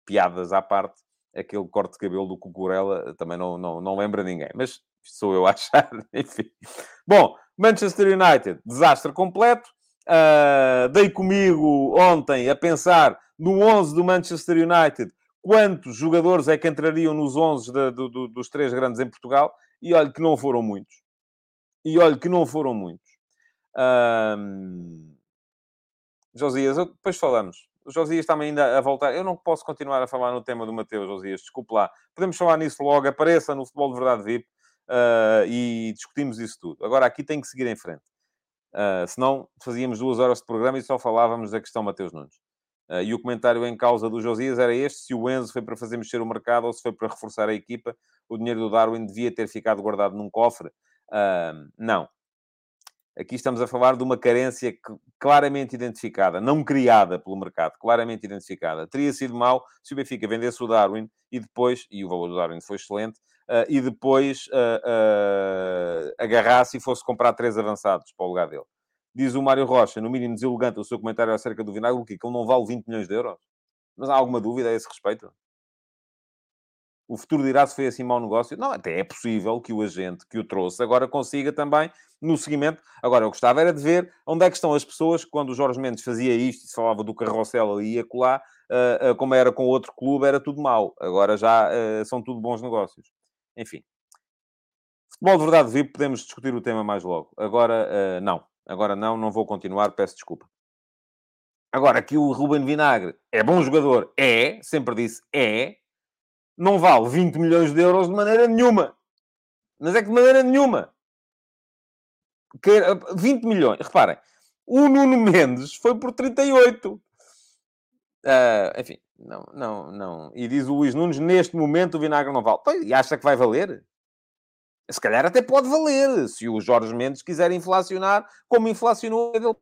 piadas à parte, aquele corte de cabelo do Cucurella também não, não, não lembra ninguém. Mas sou eu a achar, [LAUGHS] enfim. Bom, Manchester United, desastre completo. Uh, dei comigo ontem a pensar no 11 do Manchester United, quantos jogadores é que entrariam nos 11 de, dos três grandes em Portugal, e olha que não foram muitos. E olha que não foram muitos. Um... Josias, depois falamos. O Josias está ainda a voltar. Eu não posso continuar a falar no tema do Mateus, Josias, desculpe lá. Podemos falar nisso logo. Apareça no Futebol de Verdade VIP uh, e discutimos isso tudo. Agora, aqui tem que seguir em frente. Uh, senão, fazíamos duas horas de programa e só falávamos da questão Mateus Nunes. Uh, e o comentário em causa do Josias era este: se o Enzo foi para fazer mexer o mercado ou se foi para reforçar a equipa, o dinheiro do Darwin devia ter ficado guardado num cofre. Uh, não. Aqui estamos a falar de uma carência claramente identificada, não criada pelo mercado, claramente identificada. Teria sido mal se o Benfica vendesse o Darwin e depois, e o valor do Darwin foi excelente, e depois uh, uh, agarrasse e fosse comprar três avançados para o lugar dele. Diz o Mário Rocha, no mínimo deselegante, o seu comentário acerca do Vinagre, que ele não vale 20 milhões de euros. Mas há alguma dúvida a esse respeito? O futuro dirá se foi assim mau negócio. Não, até é possível que o agente que o trouxe agora consiga também no seguimento. Agora, eu gostava era de ver onde é que estão as pessoas que, quando o Jorge Mendes fazia isto e se falava do carrossel ali e acolá, uh, uh, como era com outro clube, era tudo mau. Agora já uh, são tudo bons negócios. Enfim. Futebol de verdade VIP, podemos discutir o tema mais logo. Agora, uh, não. Agora não, não vou continuar, peço desculpa. Agora, que o Ruben Vinagre é bom jogador, é, sempre disse, é, não vale 20 milhões de euros de maneira nenhuma. Mas é que de maneira nenhuma. 20 milhões, reparem, o Nuno Mendes foi por 38. Uh, ah, enfim, não, não, não. E diz o Luís Nunes, neste momento o vinagre não vale. E acha que vai valer? Se calhar até pode valer, se o Jorge Mendes quiser inflacionar como inflacionou ele.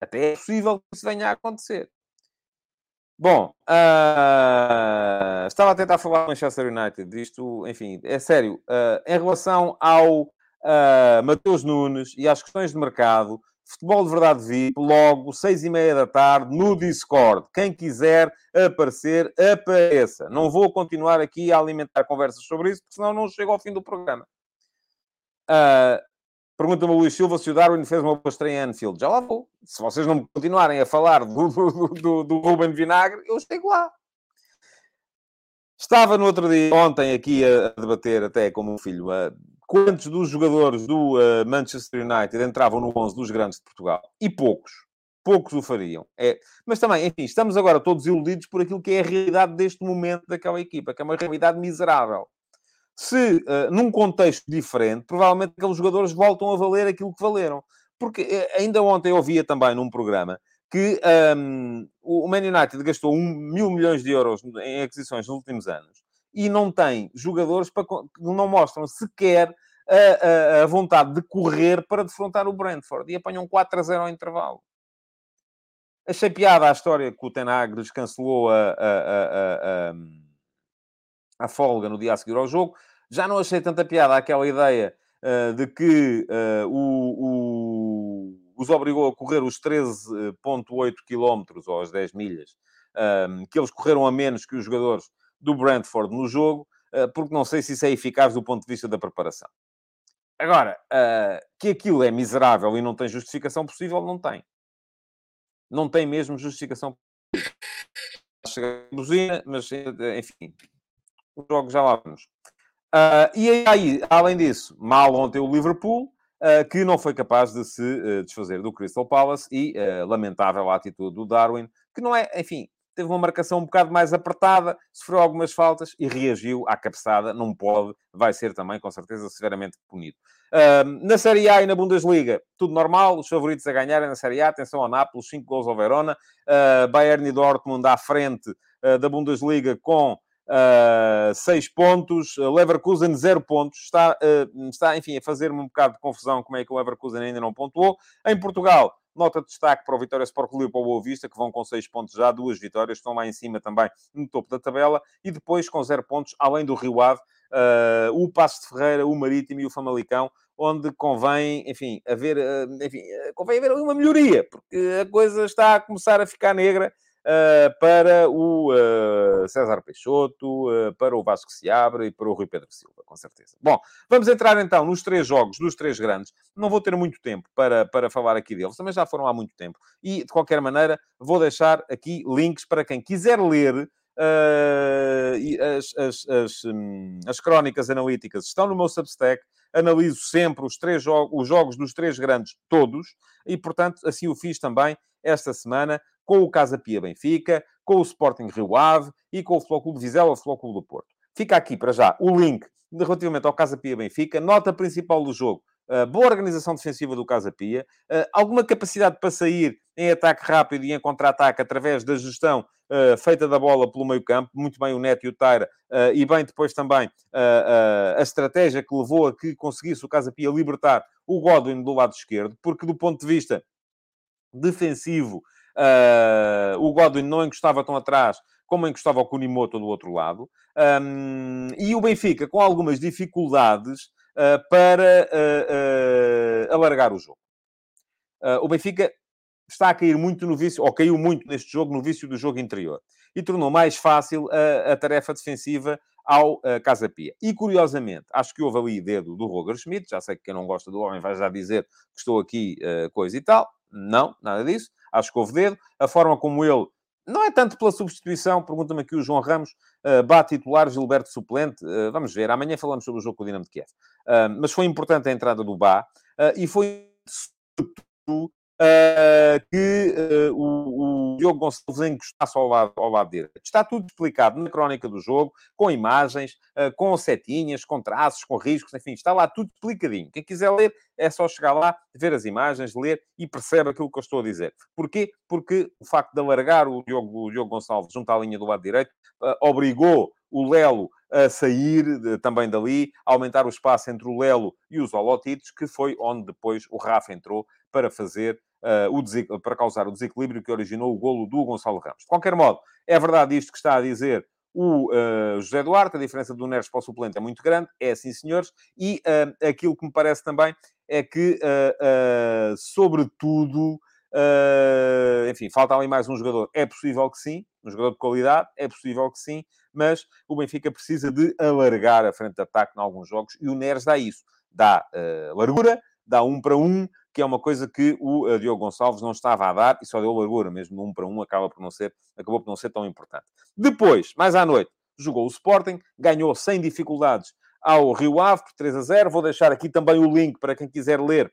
Até é possível que isso venha a acontecer. Bom, uh, estava a tentar falar do Manchester United. Isto, enfim, é sério. Uh, em relação ao uh, Nunes e às questões de mercado, Futebol de Verdade VIP, logo, seis e meia da tarde, no Discord. Quem quiser aparecer, apareça. Não vou continuar aqui a alimentar conversas sobre isso, porque senão não chego ao fim do programa. Uh, Pergunta-me o Luís Silva se o Darwin fez uma boa estreia em Anfield. Já lá vou. Se vocês não continuarem a falar do, do, do, do Ruben Vinagre, eu chego lá. Estava no outro dia, ontem, aqui a debater até com o meu filho, uh, quantos dos jogadores do uh, Manchester United entravam no 11 dos grandes de Portugal? E poucos. poucos o fariam. É, mas também, enfim, estamos agora todos iludidos por aquilo que é a realidade deste momento daquela equipa, que é uma realidade miserável. Se, uh, num contexto diferente, provavelmente aqueles jogadores voltam a valer aquilo que valeram. Porque uh, ainda ontem eu ouvia também num programa que um, o Man United gastou um, mil milhões de euros em aquisições nos últimos anos e não tem jogadores para, não mostram sequer a, a, a, vontade de correr para defrontar o Brentford e apanham 4 a 0 ao intervalo. Achei piada a história que o Ten Hag descancelou a, a, a, folga no dia a seguir ao jogo. Já não achei tanta piada aquela ideia uh, de que uh, o, o, os obrigou a correr os 13,8 quilómetros ou as 10 milhas, uh, que eles correram a menos que os jogadores do Brentford no jogo, porque não sei se isso é eficaz do ponto de vista da preparação. Agora, que aquilo é miserável e não tem justificação possível, não tem não tem mesmo justificação. Chega a buzina, mas enfim, os jogos já lá vamos. Uh, e aí, além disso, mal ontem o Liverpool, uh, que não foi capaz de se desfazer do Crystal Palace e lamentável a atitude do Darwin, que não é, enfim, teve uma marcação um bocado mais apertada, sofreu algumas faltas e reagiu à cabeçada. Não pode, vai ser também, com certeza, severamente punido. Uh, na Série A e na Bundesliga, tudo normal. Os favoritos a ganharem na Série A, atenção ao Nápoles, 5 gols ao Verona. Uh, Bayern e Dortmund à frente uh, da Bundesliga com uh, 6 pontos. Leverkusen, 0 pontos. Está, está, enfim, a fazer-me um bocado de confusão como é que o Leverkusen ainda não pontuou. Em Portugal, Nota de destaque para o Vitória Sport Clube e para o Boa Vista, que vão com 6 pontos já, duas vitórias, estão lá em cima também no topo da tabela, e depois com 0 pontos, além do Rio Ave, uh, o Passo de Ferreira, o Marítimo e o Famalicão, onde convém, enfim, haver, uh, enfim, convém haver uma melhoria, porque a coisa está a começar a ficar negra para o uh, César Peixoto, uh, para o Vasco Seabra e para o Rui Pedro Silva, com certeza. Bom, vamos entrar então nos três jogos dos três grandes. Não vou ter muito tempo para, para falar aqui deles, também já foram há muito tempo. E, de qualquer maneira, vou deixar aqui links para quem quiser ler Uh, as, as, as, um, as, crónicas analíticas estão no meu Substack. Analiso sempre os, três jogos, os jogos dos três grandes, todos, e portanto assim o fiz também esta semana com o Casa Pia Benfica, com o Sporting Rio Ave e com o Clube Vizela o Futebol Clube do Porto. Fica aqui para já o link relativamente ao Casa Pia Benfica, nota principal do jogo. Uh, boa organização defensiva do Casa Pia, uh, alguma capacidade para sair em ataque rápido e em contra-ataque através da gestão uh, feita da bola pelo meio-campo, muito bem o Neto e o Taira, e bem depois também a estratégia que levou a que conseguisse o Casa Pia libertar o Godwin do lado esquerdo, porque do ponto de vista defensivo Uh, o Godwin não encostava tão atrás como encostava o Kunimoto do outro lado. Um, e o Benfica com algumas dificuldades uh, para uh, alargar o jogo. o Benfica está a cair muito no vício, ou caiu muito neste jogo, no vício do jogo interior. E tornou mais fácil a, a tarefa defensiva ao uh. E, curiosamente, acho que houve ali dedo do Roger Schmidt, já sei que quem não gosta do homem vai já dizer que estou aqui uh, coisa e tal. Não, nada disso. Acho que houve dedo. A forma como ele, não é tanto pela substituição, pergunta-me aqui o João Ramos, uh, bate titular, Gilberto suplente. Uh, vamos ver, amanhã falamos sobre o jogo com o Dinamo de Kiev. Uh, mas foi importante a entrada do Bá e foi uh, que o Diogo Gonçalves encostasse ao lado, ao lado direito. Está tudo explicado na crónica do jogo, com imagens, uh, com setinhas, com traços, com riscos, enfim, está lá tudo explicadinho. Quem quiser ler, é só chegar lá, ver as imagens, ler e percebe aquilo que eu estou a dizer. Porquê? Porque o facto de alargar o Diogo, o Diogo Gonçalves junto à linha do lado direito obrigou o Lelo a sair de, também dali, aumentar o espaço entre o Lelo e os Holotitos, que foi onde depois o Rafa entrou para fazer o para causar o desequilíbrio que originou o golo do Gonçalo Ramos. De qualquer modo, é verdade isto que está a dizer o uh, José Duarte, a diferença do Neres para o suplente é muito grande, é assim, senhores, e uh, aquilo que me parece também é que, uh, sobretudo, enfim, falta ali mais um jogador. É possível que sim, um jogador de qualidade, é possível que sim, mas o Benfica precisa de alargar a frente de ataque em alguns jogos e o Neres dá isso. Dá largura, dá um para um, que é uma coisa que o uh, Diogo Gonçalves não estava a dar e só deu largura, mesmo 1 para 1 acaba por não ser, acabou por não ser tão importante. Depois, mais à noite, jogou o Sporting, ganhou sem dificuldades ao Rio Ave por 3 a 0. Vou deixar aqui também o link para quem quiser ler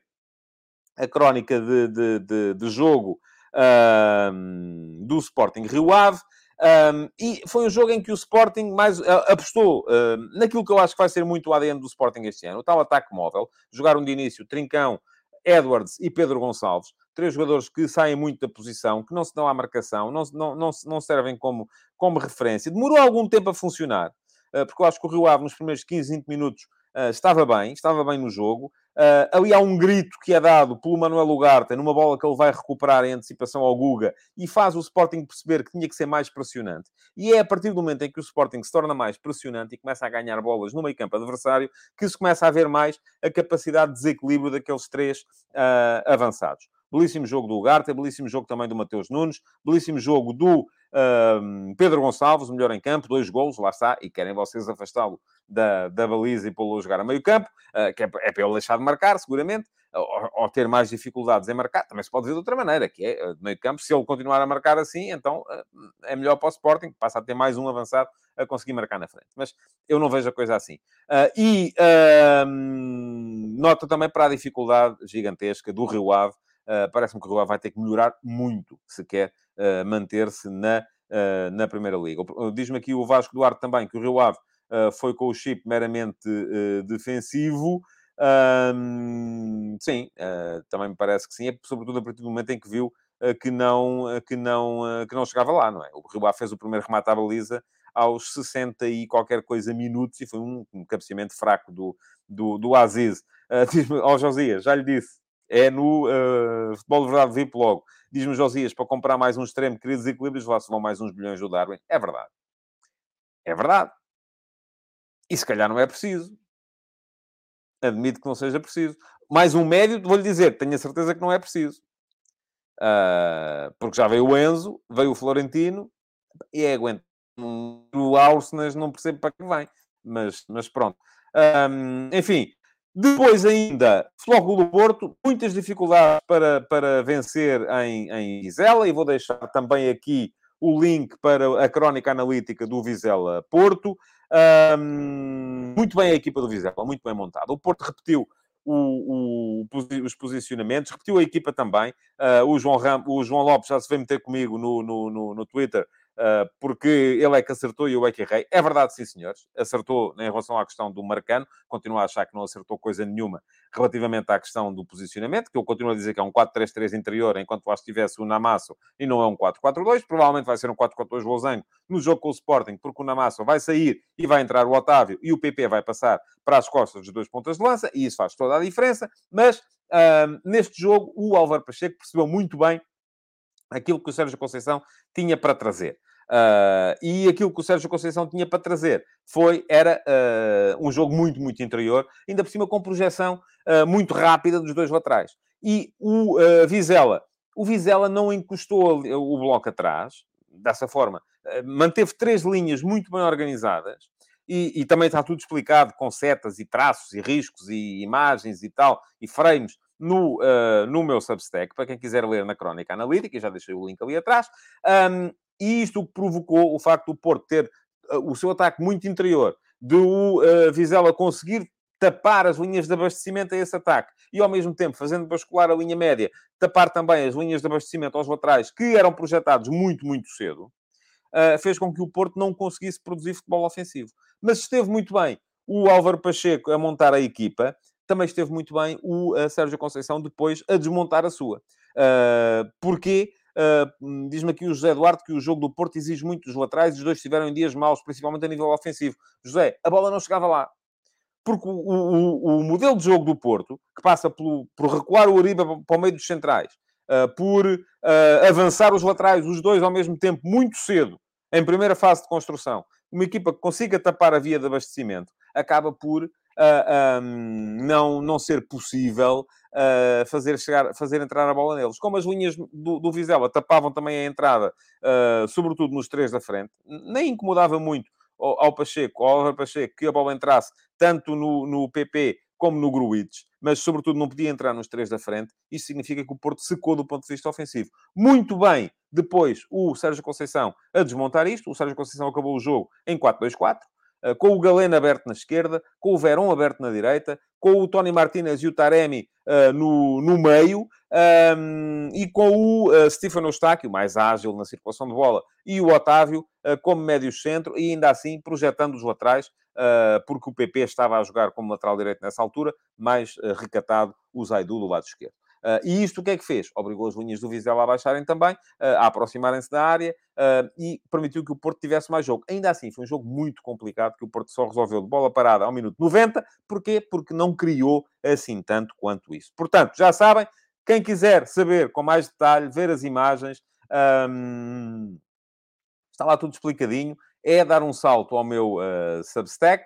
a crónica de, de, de, de jogo uh, do Sporting Rio Ave. Um, e foi um jogo em que o Sporting mais uh, apostou uh, naquilo que eu acho que vai ser muito o ADN do Sporting este ano, o tal ataque móvel. Jogaram de início Trincão, Edwards e Pedro Gonçalves, três jogadores que saem muito da posição, que não se dão à marcação, não, não, não, não servem como, como referência. Demorou algum tempo a funcionar, uh, porque eu acho que o Rio Ave, nos primeiros 15, 20 minutos, uh, estava bem, estava bem no jogo. Uh, ali há um grito que é dado pelo Manuel Ugarte, numa bola que ele vai recuperar em antecipação ao Guga, e faz o Sporting perceber que tinha que ser mais pressionante. E é a partir do momento em que o Sporting se torna mais pressionante e começa a ganhar bolas no meio campo adversário, que se começa a ver mais a capacidade de desequilíbrio daqueles três uh, avançados. Belíssimo jogo do Ugarte, belíssimo jogo também do Mateus Nunes, belíssimo jogo do uh, Pedro Gonçalves, melhor em campo, dois golos, lá está, e querem vocês afastá-lo da, da baliza e pô-lo a jogar a meio campo, uh, que é, é para ele deixar de marcar, seguramente, ou, ou, ter mais dificuldades em marcar, também se pode ver de outra maneira, que é, uh, de meio campo, se ele continuar a marcar assim, então uh, é melhor para o Sporting, passa a ter mais um avançado a conseguir marcar na frente. Mas eu não vejo a coisa assim. e nota também para a dificuldade gigantesca do Rio Ave, parece-me que o Rio Ave vai ter que melhorar muito se quer manter-se na, na Primeira Liga. Diz-me aqui o Vasco Duarte também que o Rio Ave uh, foi com o chip meramente uh, defensivo. Sim, uh, também me parece que sim, é sobretudo a partir do momento em que viu que, não, que, não, que não chegava lá, não é? O Rio fez o primeiro remate à baliza aos 60 e qualquer coisa minutos e foi um, um cabeceamento fraco do, do, do Aziz. Uh, [LAUGHS] Diz-me, ó oh, Josias, já lhe disse, é no uh, Futebol de Verdade VIP logo. Diz-me Josias, para comprar mais um extremo, queridos equilíbrios, lá se vão mais uns bilhões do Darwin. É verdade. É verdade. E se calhar não é preciso. Admito que não seja preciso. Mais um médio, vou-lhe dizer, tenho a certeza que não é preciso. Uh, porque já veio o Enzo, veio o Florentino, e é aguento. O Arsenas não percebo para que vem. Mas, mas pronto. Um, enfim, depois ainda, Flóculo do Porto, muitas dificuldades para, para vencer em, em Vizela, e vou deixar também aqui o link para a crónica analítica do Vizela Porto. Um, muito bem a equipa do Vizela, muito bem montada. O Porto repetiu o, o, os posicionamentos, repetiu a equipa também. Uh, o, João Ram, o João Lopes já se veio meter comigo no, no, no, no Twitter porque ele é que acertou e eu é que errei. É verdade, sim, senhores. Acertou em relação à questão do Marcano. Continuo a achar que não acertou coisa nenhuma relativamente à questão do posicionamento, que eu continuo a dizer que é um 4-3-3 interior, enquanto lá estivesse o Namasso e não é um 4-4-2. Provavelmente vai ser um 4-4-2 losango no jogo com o Sporting, porque o Namasso vai sair e vai entrar o Otávio e o PP vai passar para as costas dos dois pontas de lança, e isso faz toda a diferença. Mas uh, neste jogo, o Álvaro Pacheco percebeu muito bem aquilo que o Sérgio Conceição tinha para trazer. Uh, e aquilo que o Sérgio Conceição tinha para trazer foi, era uh, um jogo muito, muito interior, ainda por cima com projeção uh, muito rápida dos dois laterais. E o Vizela, o Vizela não encostou o bloco atrás, dessa forma, manteve três linhas muito bem organizadas, e, e, também está tudo explicado com setas e traços e riscos e imagens e tal, e frames, no, uh, no meu Substack, para quem quiser ler na Crónica Analítica, já deixei o link ali atrás. Um, e isto provocou o facto do Porto ter uh, o seu ataque muito interior, do uh, Vizela conseguir tapar as linhas de abastecimento a esse ataque e, ao mesmo tempo, fazendo bascular a linha média, tapar também as linhas de abastecimento aos laterais, que eram projetados muito, muito cedo, uh, fez com que o Porto não conseguisse produzir futebol ofensivo. Mas esteve muito bem o Álvaro Pacheco a montar a equipa, também esteve muito bem o uh, Sérgio Conceição depois a desmontar a sua. Uh, porquê? Uh, Diz-me aqui o José Eduardo que o jogo do Porto exige muito dos laterais e os dois tiveram dias maus, principalmente a nível ofensivo. José, a bola não chegava lá. Porque o, o, o modelo de jogo do Porto, que passa pelo, por recuar o Uribe para o meio dos centrais, uh, por uh, avançar os laterais, os dois ao mesmo tempo, muito cedo, em primeira fase de construção, uma equipa que consiga tapar a via de abastecimento, acaba por uh, um, não, não ser possível uh, fazer, chegar, fazer entrar a bola neles. Como as linhas do, do Vizela tapavam também a entrada, uh, sobretudo nos três da frente, nem incomodava muito ao, Pacheco, ao Álvaro Pacheco, que a bola entrasse tanto no, no PP como no Gruitch, mas sobretudo não podia entrar nos três da frente. Isso significa que o Porto secou do ponto de vista ofensivo. Muito bem, depois o Sérgio Conceição a desmontar isto. O Sérgio Conceição acabou o jogo em 4-2-4. Uh, com o Galeno aberto na esquerda, com o Verón aberto na direita, com o Tony Martinez e o Taremi uh, no, no meio, um, e com o uh, Stefano Eustáquio, mais ágil na circulação de bola, e o Otávio como médio centro, e ainda assim projetando os laterais, porque o PP estava a jogar como lateral direito nessa altura, mais recatado o Zaidu do lado esquerdo. Uh, e isto o que é que fez? Obrigou as linhas do Vizela a baixarem também, uh, a aproximarem-se da área uh, e permitiu que o Porto tivesse mais jogo. Ainda assim, foi um jogo muito complicado que o Porto só resolveu de bola parada ao minuto 90. Porquê? Porque não criou assim tanto quanto isso. Portanto, já sabem, quem quiser saber com mais detalhe, ver as imagens, um, está lá tudo explicadinho. É dar um salto ao meu Substack.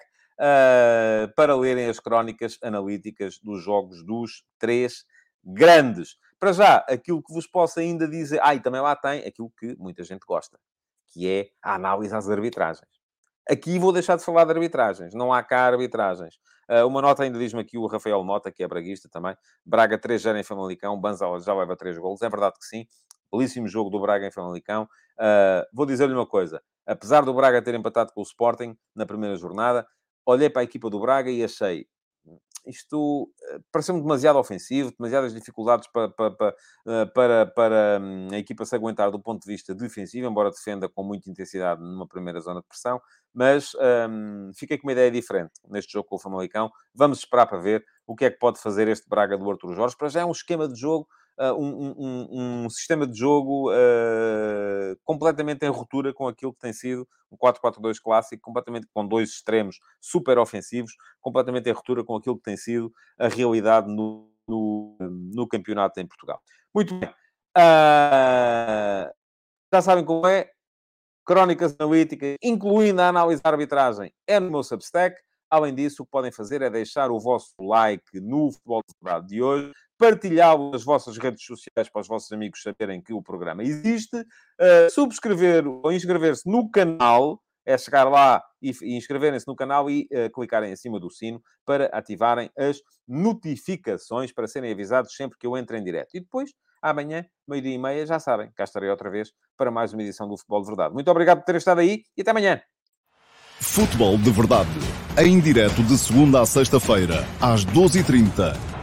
Para lerem as crónicas analíticas dos jogos dos três grandes. Para já, aquilo que vos posso ainda dizer. Ah, e também lá tem aquilo que muita gente gosta, que é a análise às arbitragens. Aqui vou deixar de falar de arbitragens, não há cá arbitragens. Uh, uma nota ainda diz-me aqui o Rafael Mota, que é braguista também. Braga 3-0 em Famalicão, Banzala já leva 3 golos. É verdade que sim. Belíssimo jogo do Braga em Famalicão. Uh, vou dizer-lhe uma coisa. Apesar do Braga ter empatado com o Sporting na primeira jornada, olhei para a equipa do Braga e achei isto eh, pareceu-me demasiado ofensivo, demasiadas dificuldades para, para, para, eh, para, para hum, a equipa se aguentar do ponto de vista defensivo, embora defenda com muita intensidade numa primeira zona de pressão, mas um, fiquei com uma ideia diferente neste jogo com o Famalicão. Vamos esperar para ver o que é que pode fazer este Braga do Arthur Jorge. Para já é um esquema de jogo um, um, um, sistema de jogo uh, completamente em ruptura com aquilo que tem sido um 4-4-2 clássico, completamente com dois extremos super ofensivos, completamente em ruptura com aquilo que tem sido a realidade no, no, no campeonato em Portugal. Muito bem. Uh, já sabem como é. Crónicas analíticas, incluindo a análise da arbitragem, é no meu Substack. Além disso, o que podem fazer é deixar o vosso like no Futebol de de hoje, partilhá-lo nas vossas redes sociais para os vossos amigos saberem que o programa existe, uh, subscrever ou inscrever-se no canal, é chegar lá e, e inscreverem-se no canal e uh, clicarem em cima do sino para ativarem as notificações, para serem avisados sempre que eu entre em direto. E depois, amanhã, meio-dia e meia, já sabem, cá estarei outra vez para mais uma edição do Futebol de Verdade. Muito obrigado por terem estado aí e até amanhã. Futebol de Verdade, em direto de segunda a sexta-feira, às 12h30